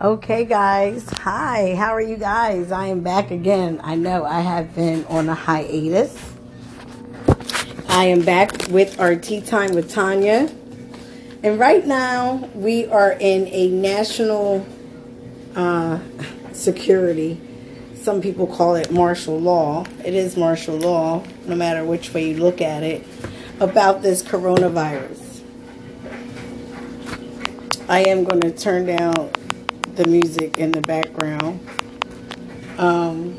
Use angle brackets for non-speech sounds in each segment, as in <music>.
Okay, guys. Hi, how are you guys? I am back again. I know I have been on a hiatus. I am back with our tea time with Tanya. And right now, we are in a national uh, security. Some people call it martial law. It is martial law, no matter which way you look at it, about this coronavirus. I am going to turn down the music in the background. Um,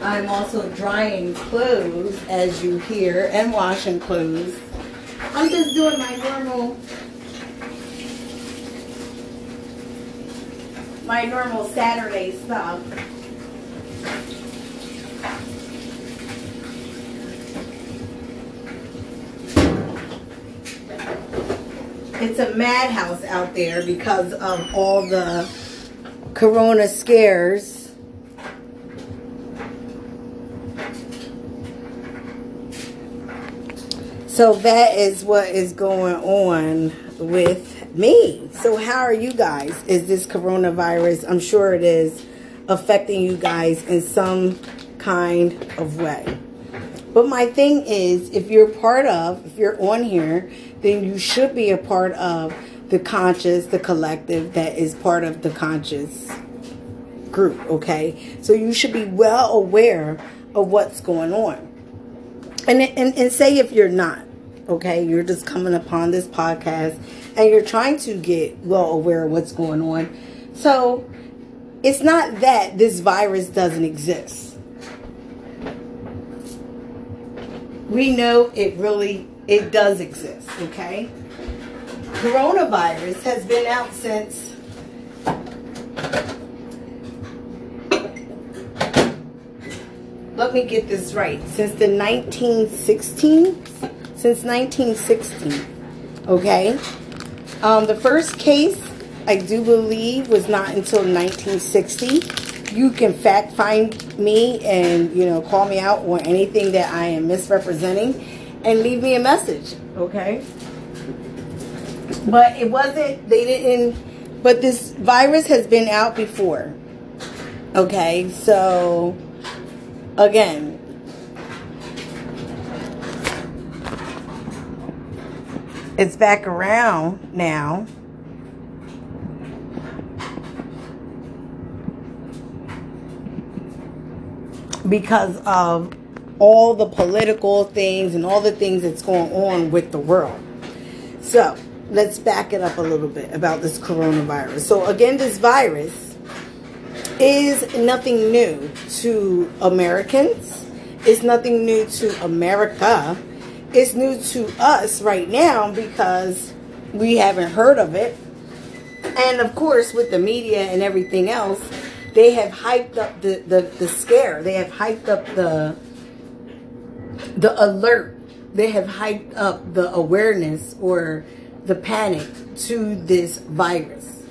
I'm also drying clothes, as you hear, and washing clothes. I'm just doing my normal my normal Saturday stuff. It's a madhouse out there because of all the corona scares. So that is what is going on with me. So, how are you guys? Is this coronavirus? I'm sure it is affecting you guys in some kind of way. But my thing is, if you're part of, if you're on here, then you should be a part of the conscious, the collective that is part of the conscious group, okay? So you should be well aware of what's going on. And, and, and say if you're not, okay, you're just coming upon this podcast and you're trying to get well aware of what's going on. So it's not that this virus doesn't exist. We know it really it does exist, okay? Coronavirus has been out since Let me get this right. Since the 1916 since 1960. Okay? Um, the first case, I do believe, was not until 1960. You can fact find me and, you know, call me out on anything that I am misrepresenting and leave me a message, okay? But it wasn't, they didn't, but this virus has been out before, okay? So, again, it's back around now. Because of all the political things and all the things that's going on with the world. So, let's back it up a little bit about this coronavirus. So, again, this virus is nothing new to Americans, it's nothing new to America it's new to us right now because we haven't heard of it. And of course, with the media and everything else, they have hyped up the, the, the scare. They have hyped up the the alert. They have hyped up the awareness or the panic to this virus.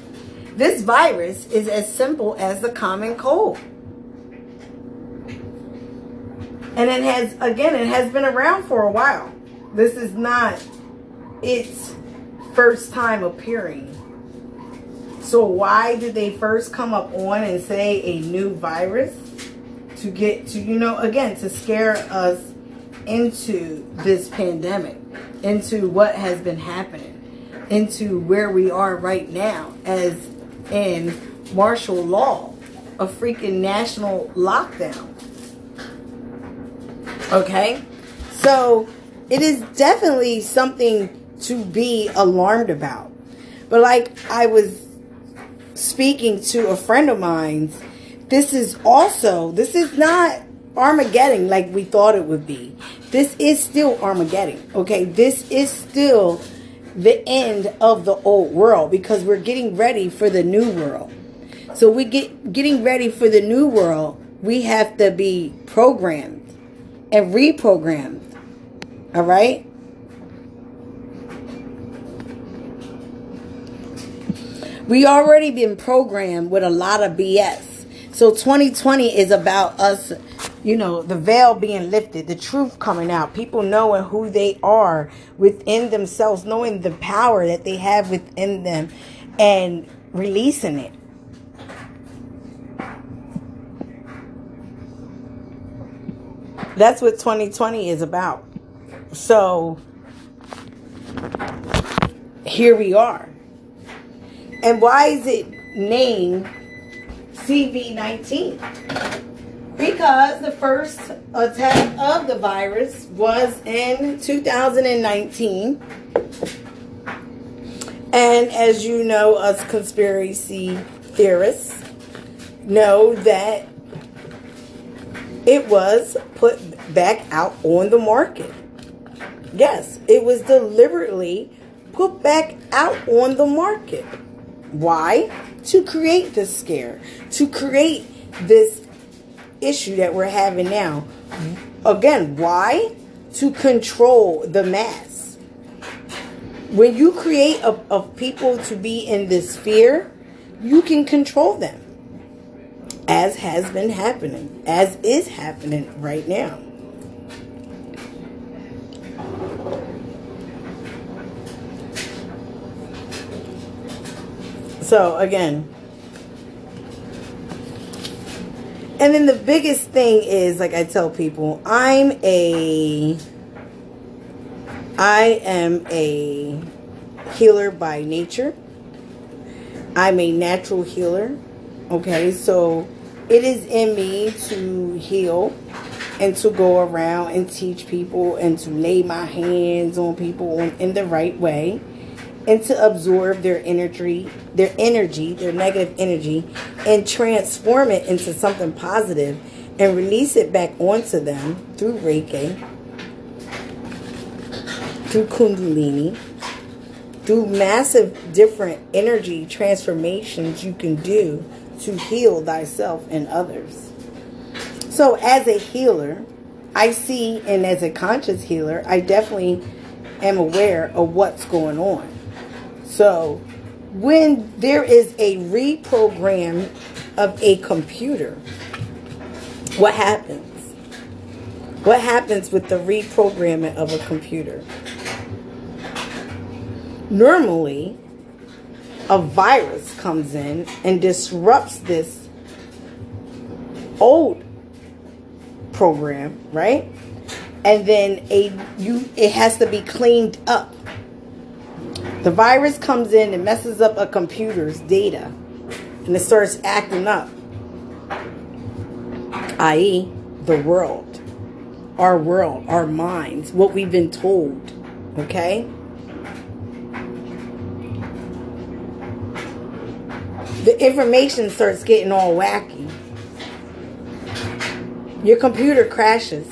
This virus is as simple as the common cold. And it has, again, it has been around for a while. This is not its first time appearing. So why did they first come up on and say a new virus? To get to, you know, again, to scare us into this pandemic, into what has been happening, into where we are right now as in martial law, a freaking national lockdown. Okay? So it is definitely something to be alarmed about. But like I was speaking to a friend of mine, this is also, this is not Armageddon like we thought it would be. This is still Armageddon, okay? This is still the end of the old world because we're getting ready for the new world. So we get getting ready for the new world, we have to be programmed and reprogrammed. All right? We already been programmed with a lot of BS. So 2020 is about us, you know, the veil being lifted, the truth coming out, people knowing who they are within themselves, knowing the power that they have within them and releasing it. That's what 2020 is about. So here we are. And why is it named CV19? Because the first attack of the virus was in 2019. And as you know, us conspiracy theorists know that it was put back out on the market. Yes, it was deliberately put back out on the market. Why? To create this scare, to create this issue that we're having now. Again, why? To control the mass. When you create a, of people to be in this fear, you can control them as has been happening, as is happening right now. So, again, and then the biggest thing is like I tell people, I'm a I am a healer by nature. I'm a natural healer. Okay, so it is in me to heal and to go around and teach people and to lay my hands on people in the right way and to absorb their energy, their energy, their negative energy and transform it into something positive and release it back onto them through Reiki, through Kundalini, through massive different energy transformations you can do to heal thyself and others. So, as a healer, I see, and as a conscious healer, I definitely am aware of what's going on. So, when there is a reprogram of a computer, what happens? What happens with the reprogramming of a computer? Normally, a virus comes in and disrupts this old program, right? And then a you it has to be cleaned up. The virus comes in and messes up a computer's data and it starts acting up. i.e., the world, our world, our minds, what we've been told. Okay? the information starts getting all wacky. Your computer crashes.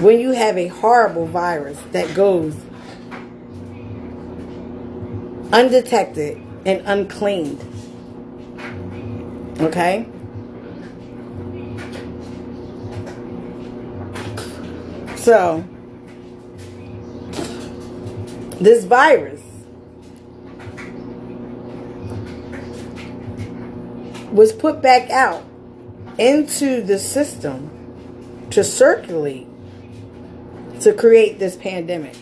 When you have a horrible virus that goes undetected and uncleaned. Okay? So, this virus was put back out into the system to circulate to create this pandemic.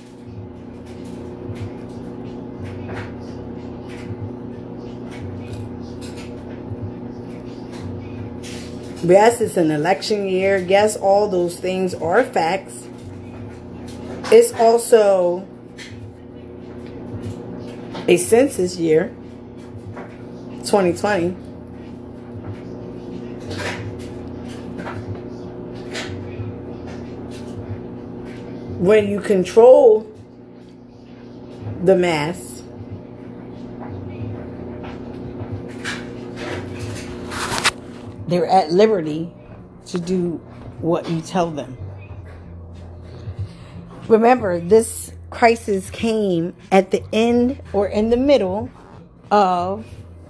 Yes, it's an election year. Yes, all those things are facts. It's also a census year, 2020. When you control the mass, they're at liberty to do what you tell them. Remember, this crisis came at the end or in the middle of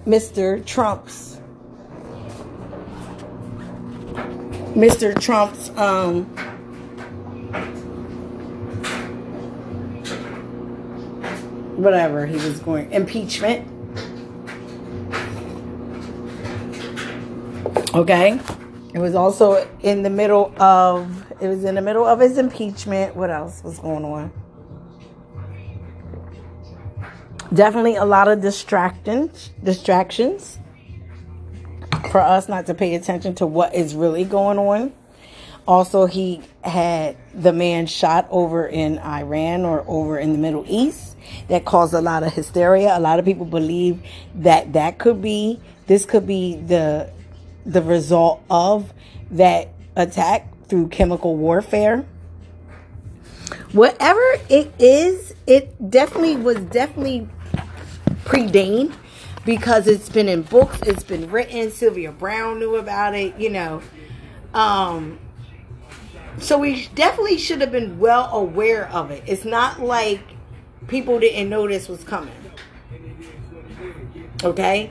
Mr. Trump's Mr. Trump's um, whatever he was going impeachment. Okay. It was also in the middle of it was in the middle of his impeachment. What else was going on? Definitely a lot of distractions distractions for us not to pay attention to what is really going on. Also, he had the man shot over in Iran or over in the Middle East that caused a lot of hysteria. A lot of people believe that that could be this could be the the result of that attack through chemical warfare. Whatever it is, it definitely was definitely predained because it's been in books, it's been written. Sylvia Browne knew about it, you know. Um, so we definitely should have been well aware of it. It's not like people didn't know this was coming. Okay?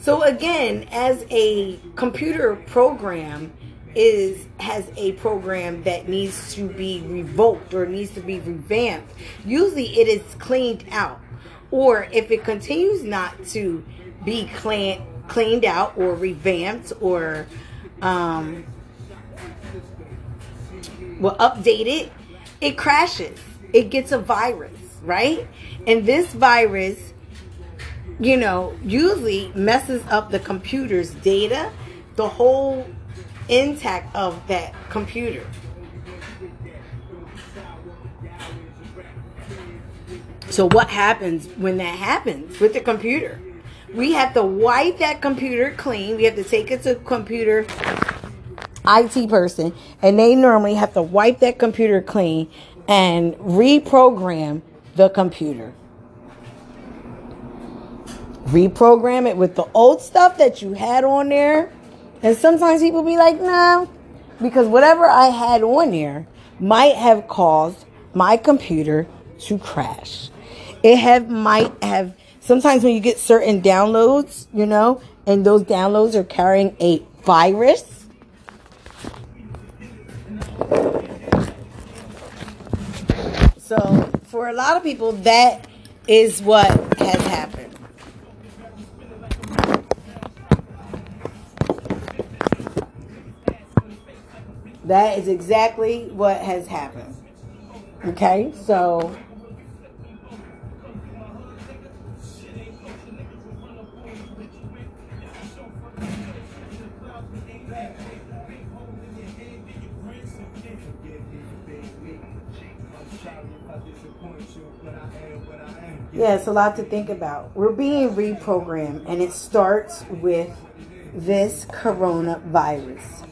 So again, as a computer program is has a program that needs to be revoked or needs to be revamped, usually it is cleaned out. Or if it continues not to be clean, cleaned out or revamped or um, well update it it crashes. It gets a virus, right? And this virus, you know, usually messes up the computer's data, the whole intact of that computer. So what happens when that happens with the computer? We have to wipe that computer clean. We have to take it to computer IT person, and they normally have to wipe that computer clean and reprogram the computer. Reprogram it with the old stuff that you had on there. And sometimes people be like, nah, because whatever I had on there might have caused my computer to crash. It have might have sometimes when you get certain downloads, you know, and those downloads are carrying a virus So for a lot of people, that is what has happened. That is exactly what has happened. Okay, so Yeah, it's a lot to think about. We're being reprogrammed, and it starts with this coronavirus.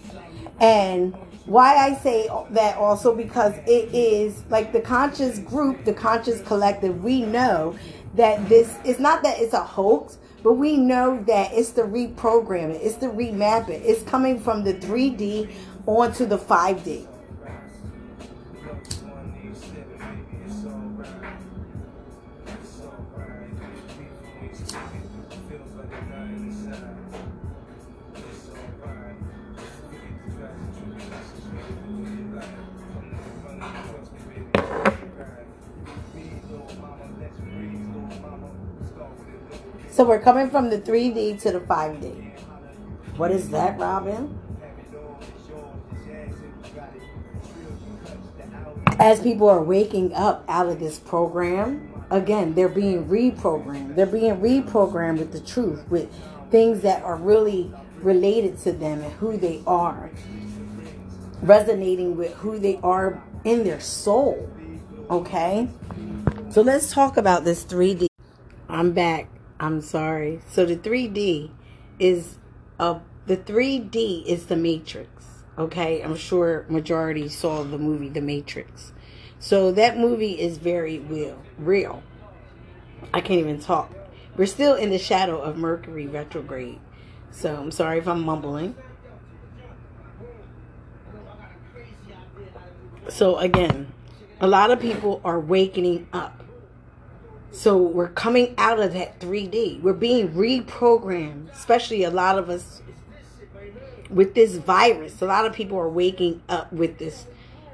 And why I say that also because it is like the conscious group, the conscious collective, we know that this is not that it's a hoax, but we know that it's the reprogramming, it's the remapping. It's coming from the 3D onto the 5D. So we're coming from the 3D to the 5D. What is that, Robin? As people are waking up out of this program, again, they're being reprogrammed. They're being reprogrammed with the truth, with things that are really related to them and who they are, resonating with who they are in their soul. Okay? So let's talk about this 3D. I'm back. I'm sorry. So the 3D is uh, the 3D is the Matrix. Okay, I'm sure majority saw the movie The Matrix. So that movie is very real. Real. I can't even talk. We're still in the shadow of Mercury retrograde. So I'm sorry if I'm mumbling. So again, a lot of people are wakening up so we're coming out of that 3D. We're being reprogrammed, especially a lot of us with this virus. A lot of people are waking up with this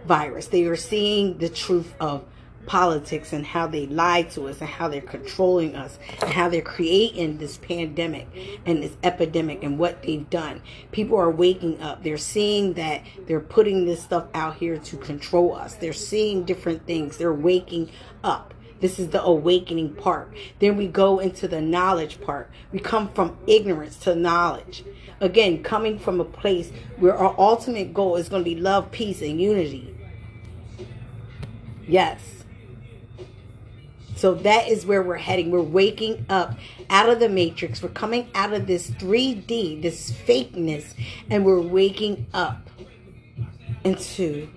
virus. They are seeing the truth of politics and how they lie to us and how they're controlling us and how they're creating this pandemic and this epidemic and what they've done. People are waking up. They're seeing that they're putting this stuff out here to control us. They're seeing different things. They're waking up. This is the awakening part. Then we go into the knowledge part. We come from ignorance to knowledge. Again, coming from a place where our ultimate goal is going to be love, peace, and unity. Yes. So that is where we're heading. We're waking up out of the matrix. We're coming out of this 3D, this fakeness, and we're waking up into,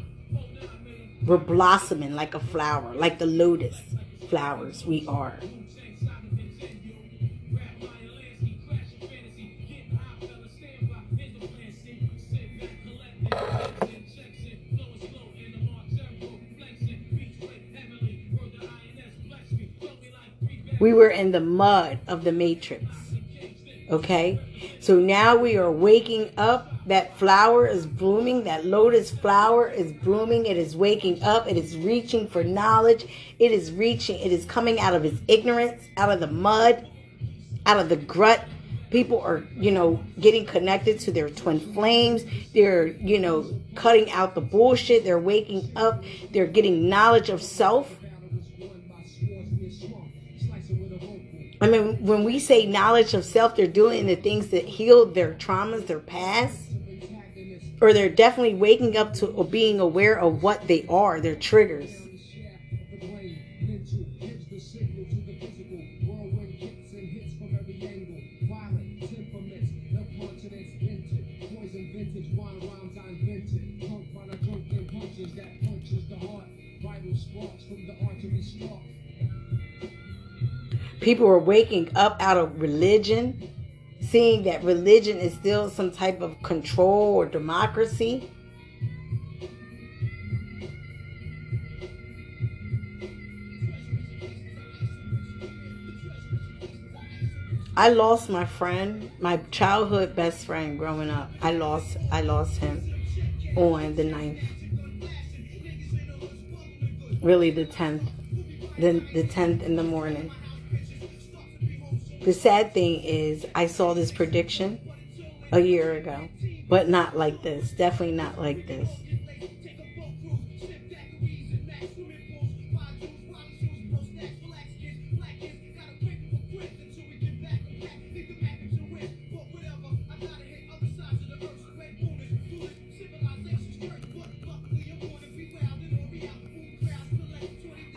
we're blossoming like a flower, like the lotus flowers we are. We were in the mud of the matrix. Okay? So now we are waking up. That flower is blooming. That lotus flower is blooming. It is waking up. It is reaching for knowledge. It is reaching. It is coming out of its ignorance, out of the mud, out of the grut. People are, you know, getting connected to their twin flames. They're, you know, cutting out the bullshit. They're waking up. They're getting knowledge of self I mean, when we say knowledge of self, they're doing the things that heal their traumas, their past, or they're definitely waking up to or being aware of what they are, their triggers. People are waking up out of religion, seeing that religion is still some type of control or democracy. I lost my friend, my childhood best friend growing up. I lost I lost him on the 9th. Really the 10th. The, the 10th in the morning. The sad thing is, I saw this prediction a year ago, but not like this. Definitely not like this.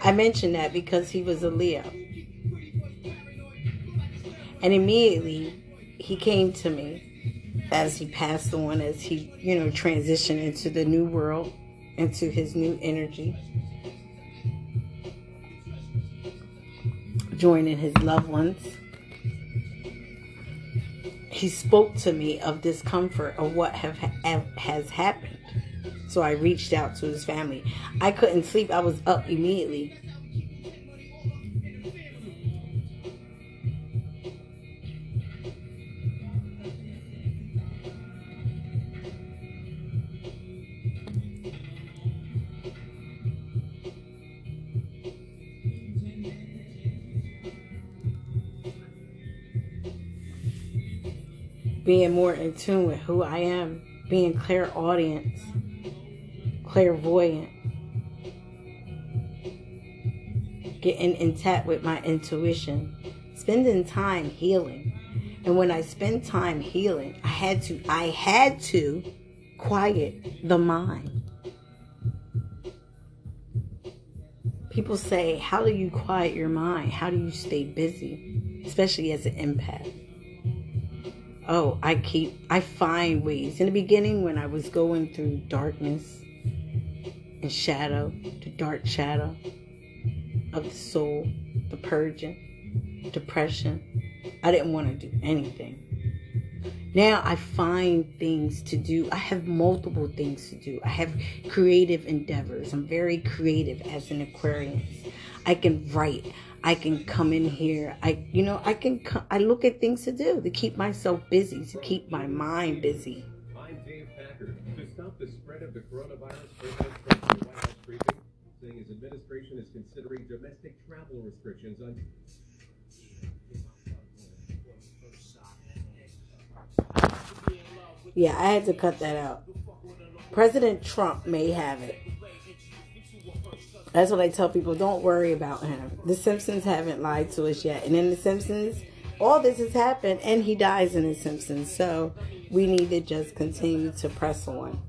I mentioned that because he was a Leo. And immediately he came to me as he passed on, as he, you know, transitioned into the new world, into his new energy, joining his loved ones. He spoke to me of discomfort of what have, has happened. So I reached out to his family. I couldn't sleep. I was up immediately being more in tune with who I am, being clairaudient, clairvoyant, getting in tap with my intuition, spending time healing. And when I spend time healing, I had to I had to quiet the mind. People say, How do you quiet your mind? How do you stay busy? Especially as an empath oh, I keep, I find ways. In the beginning, when I was going through darkness and shadow, the dark shadow of the soul, the purging, depression, I didn't want to do anything. Now I find things to do. I have multiple things to do. I have creative endeavors. I'm very creative as an Aquarius. I can write. I can come in here. I, you know, I can, I look at things to do to keep myself busy, to keep my mind busy. I'm Dave Packer. To stop the spread of the coronavirus, President Trump and White House briefing thing his administration is considering domestic travel restrictions on. Yeah, I had to cut that out. President Trump may have it. That's what I tell people. Don't worry about him. The Simpsons haven't lied to us yet. And in The Simpsons, all this has happened and he dies in The Simpsons. So we need to just continue to press on.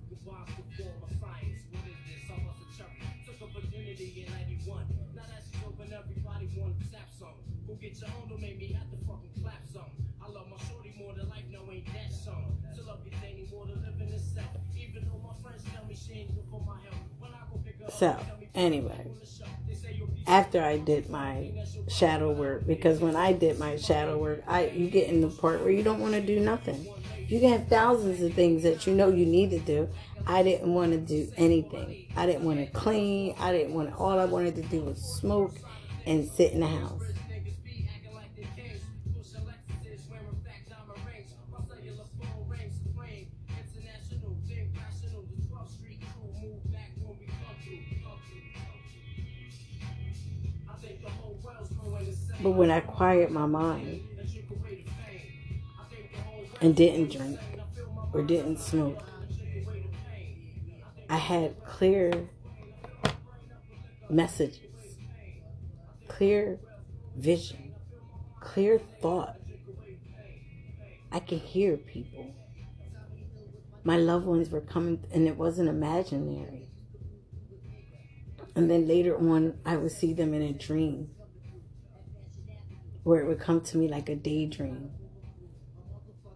So, anyway, after I did my shadow work, because when I did my shadow work, I you get in the part where you don't want to do nothing. You can have thousands of things that you know you need to do. I didn't want to do anything. I didn't want to clean. I didn't want all I wanted to do was smoke and sit in the house. But when I quiet my mind and didn't drink or didn't smoke, I had clear messages, clear vision, clear thought. I could hear people. My loved ones were coming, and it wasn't imaginary. And then later on, I would see them in a dream where it would come to me like a daydream.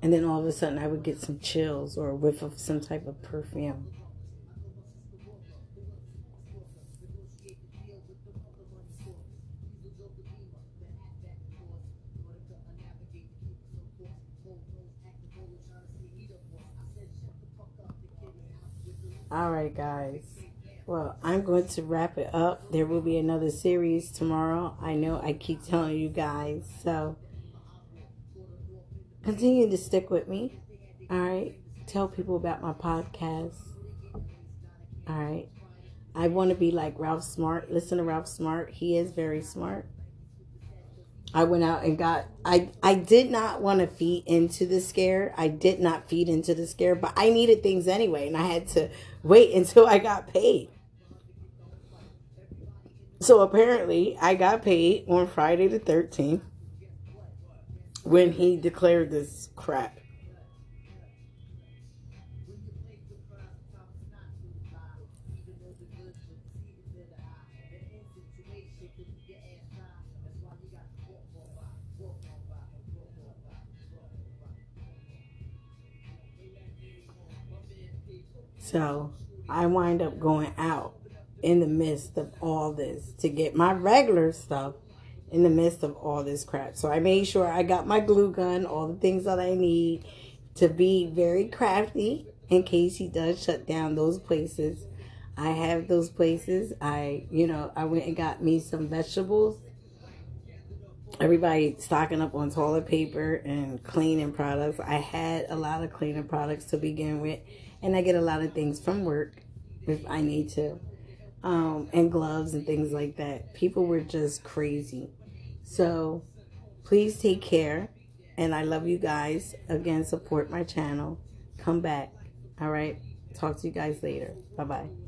And then all of a sudden I would get some chills or a whiff of some type of perfume. All right, guys. Well, I'm going to wrap it up. There will be another series tomorrow. I know I keep telling you guys. So continue to stick with me. All right. Tell people about my podcast. All right. I want to be like Ralph Smart. Listen to Ralph Smart. He is very smart. I went out and got I I did not want to feed into the scare. I did not feed into the scare, but I needed things anyway and I had to wait <laughs> until I got paid. So apparently, I got paid on Friday the 13th when he declared this crap. So I wind up going out in the midst of all this to get my regular stuff in the midst of all this crap. So I made sure I got my glue gun, all the things that I need to be very crafty in case he does shut down those places. I have those places. I, you know, I went and got me some vegetables. Everybody stocking up on toilet paper and cleaning products. I had a lot of cleaning products to begin with, and I get a lot of things from work if I need to um, and gloves and things like that. People were just crazy. So please take care. And I love you guys. Again, support my channel. Come back. All right. Talk to you guys later. Bye bye.